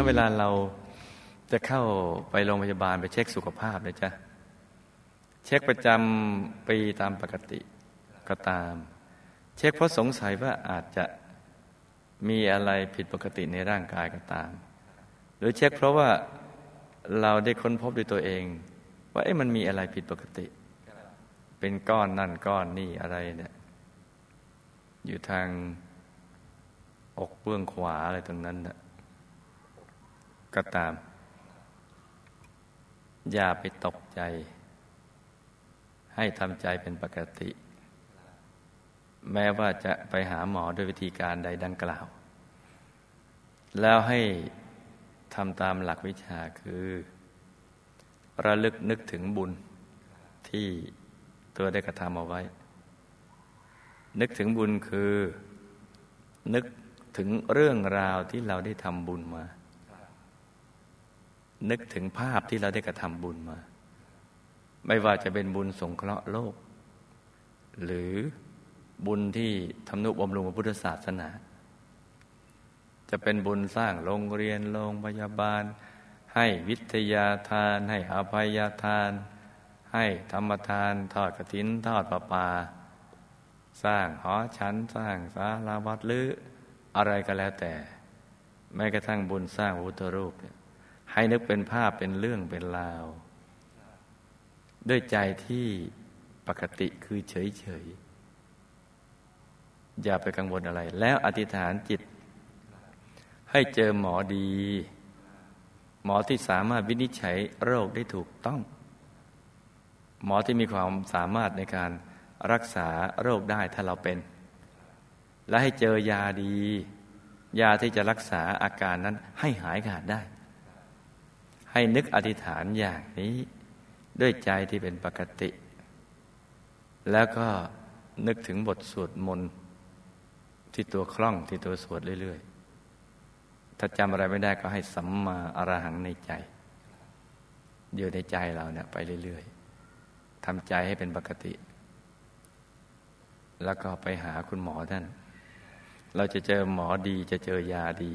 นะเวลาเราจะเข้าไปโรงพยาบาลไปเช็คสุขภาพเลยจ้ะเช็คประจำปีตามปกติก็ตาม เช็คเพราะสงสัยว่าอาจจะมีอะไรผิดปกติในร่างกายก็ตาม หรือเช็คเพราะว่าเราได้ค้นพบด้วยตัวเอง ว่าเอ๊ะมันมีอะไรผิดปกติ เป็นก้อนนั่นก้อนนี่อะไรเนี่ยอยู่ทางอกเบื้องขวาอะไรตรงนั้นนะ ก็ตาม อย่าไปตกใจ ให้ทำใจเป็นปกติ แม้ว่าจะไปหาหมอด้วยวิธีการใดดังกล่าว แล้วให้ทำตามหลักวิชาคือ ระลึกนึกถึงบุญที่ตัวได้กระทำเอาไว้ นึกถึงบุญคือ นึกถึงเรื่องราวที่เราได้ทำบุญมา นึกถึงภาพที่เราได้กระทำบุญมา ไม่ว่าจะเป็นบุญสงเคราะห์โลก หรือบุญที่ทำนุบำรุงพระพุทธศาสนา จะเป็นบุญสร้างโรงเรียนโรงพยาบาล ให้วิทยาทาน ให้อภัยทาน ให้ธรรมทาน ทอดกระถิน ทอดประปา สร้างหอชั้นสร้างศาลาวัดหรืออะไรก็แล้วแต่ แม้กระทั่งบุญสร้างพุทธรูปเนี่ย ให้นึกเป็นภาพเป็นเรื่องเป็นราว ด้วยใจที่ปกติคือเฉยเฉยอย่าไปกังวลอะไร แล้วอธิษฐานจิต ให้เจอหมอดี หมอที่สามารถวินิจฉัยโรคได้ถูกต้อง หมอที่มีความสามารถในการรักษาโรคได้ถ้าเราเป็น และให้เจอยาดี ยาที่จะรักษาอาการนั้นให้หายขาดได้ ให้นึกอธิษฐานอย่างนี้ ด้วยใจที่เป็นปกติ แล้วก็นึกถึงบทสวดมนต์ที่ตัวคล่องที่ตัวสวดเรื่อย ๆ ถ้าจำอะไรไม่ได้ก็ให้สัมมาอรหังในใจ อยู่ในใจเราเนี่ยไปเรื่อย ๆทำใจให้เป็นปกติ แล้วก็ไปหาคุณหมอท่าน เราจะเจอหมอดีจะเจอยาดี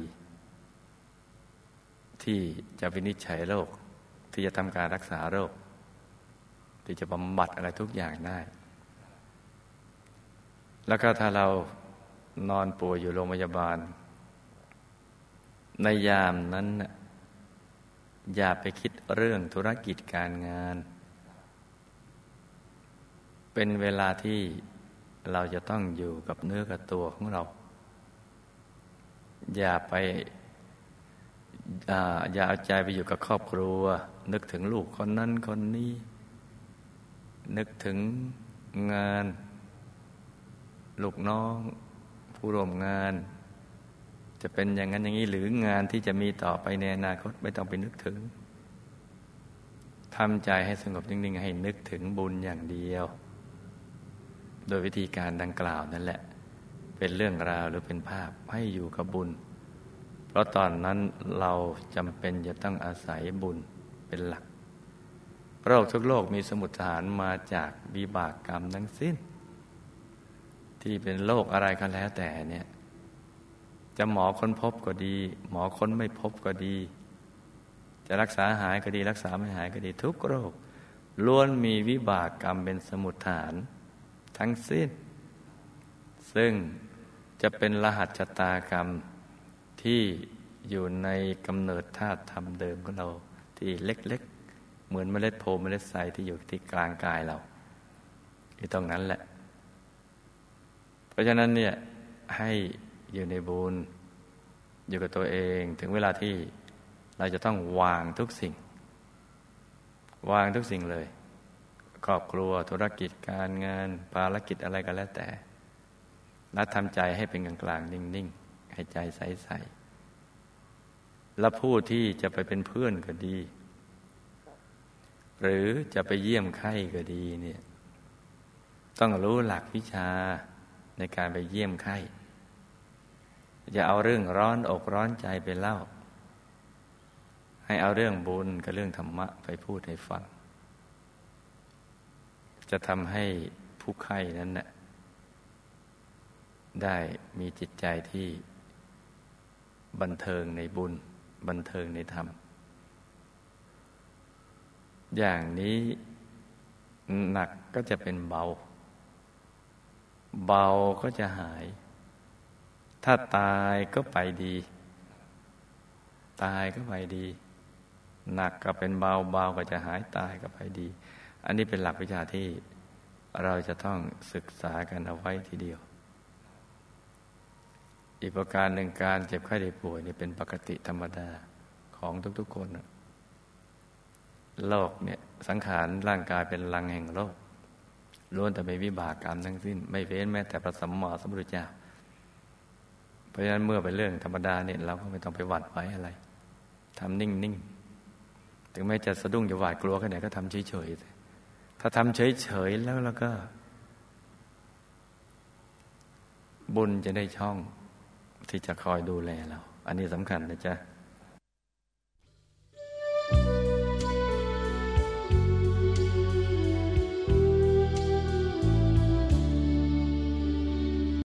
ที่จะวินิจฉัยโรคที่จะทำการรักษาโรค ที่จะบำบัดอะไรทุกอย่างได้ แล้วก็ถ้าเรานอนป่วยอยู่โรงพยาบาล ในยามนั้นอย่าไปคิดเรื่องธุรกิจการงาน เป็นเวลาที่เราจะต้องอยู่กับเนื้อกับตัวของเรา อย่าไป อย่าเอาใจไปอยู่กับครอบครัว นึกถึงลูกคนนั้นคนนี้ นึกถึงงาน ลูกน้อง ผู้ร่วมงาน จะเป็นอย่างนั้นอย่างนี้หรืองานที่จะมีต่อไปในอนาคตไม่ต้องไปนึกถึงทำใจให้สงบนิ่งๆให้นึกถึงบุญอย่างเดียว โดยวิธีการดังกล่าวนั่นแหละ เป็นเรื่องราวหรือเป็นภาพให้อยู่กับบุญ ราะตอนนั้นเราจำเป็นจะต้องอาศัยบุญเป็นหลักโรคทุกโรคมีสมุทฐานมาจากวิบากกรรมทั้งสิ้น ที่เป็นโรคอะไรก็แล้วแต่เนี่ยจะหมอค้นพบก็ดี หมอค้นไม่พบก็ดี จะรักษาหายก็ดี รักษาไม่หายก็ดีทุกโรคล้วนมีวิบากกรรมเป็นสมุดฐาน ทั้งสิ้น ซึ่งจะเป็นรหัสชะตากรรม ที่อยู่ในกำเนิดธาตุธรรมเดิมของเราที่เล็กๆ เหมือนเมล็ดโพเมล็ดไทรที่อยู่ที่กลางกายเราที่ตรงนั้นแหละ เพราะฉะนั้นเนี่ยให้อยู่ในบุญอยู่กับตัวเองถึงเวลาที่เราจะต้องวางทุกสิ่ง วางทุกสิ่งเลย ครอบครัวธุรกิจการงาน ภารกิจอะไรก็แล้วแต่และทำใจให้เป็นกลางกลางนิ่ง ๆ ให้ใจใสๆ และผู้ที่จะไปเป็นเพื่อนก็ดี หรือจะไปเยี่ยมไข้ก็ดีเนี่ยต้องรู้หลักวิชาในการไปเยี่ยมไข้อย่าเอาเรื่องร้อนอกร้อนใจไปเล่า ให้เอาเรื่องบุญกับเรื่องธรรมะไปพูดให้ฟัง จะทำให้ผู้ไข้นั้นนะ่ะได้มีจิตใจที่บันเทิงในบุญ บันเทิงในธรรม อย่างนี้หนักก็จะเป็นเบา เบาก็จะหาย ถ้าตายก็ไปดี ตายก็ไปดี หนักก็เป็นเบาเบาก็จะหายตายก็ไปดี อันนี้เป็นหลักวิชาที่เราจะต้องศึกษากันเอาไว้ทีเดียว อีกประการหนึ่งการเจ็บไข้ได้ป่วยนี่เป็นปกติธรรมดาของทุกๆคนโลกเนี่ยสังขารร่างกายเป็นลังแห่งโลกล้วนแต่เป็นวิบากกรรมทั้งสิ้น ไม่เว้นแม้แต่พระสัมมาสัมพุทธเจ้า เพราะฉะนั้นเมื่อเป็นเรื่องธรรมดาเนี่ยเราก็ไม่ต้องไปหวั่นไหวอะไรทำนิ่งๆ ถึงแม้จะสะดุ้งจะหวาดกลัวแค่ไหนก็ทำเฉยๆ ถ้าทำเฉยๆแล้วแล้วก็ บุญจะได้ช่อง ที่จะคอยดูแลเรา อันนี้สำคัญนะจ๊ะ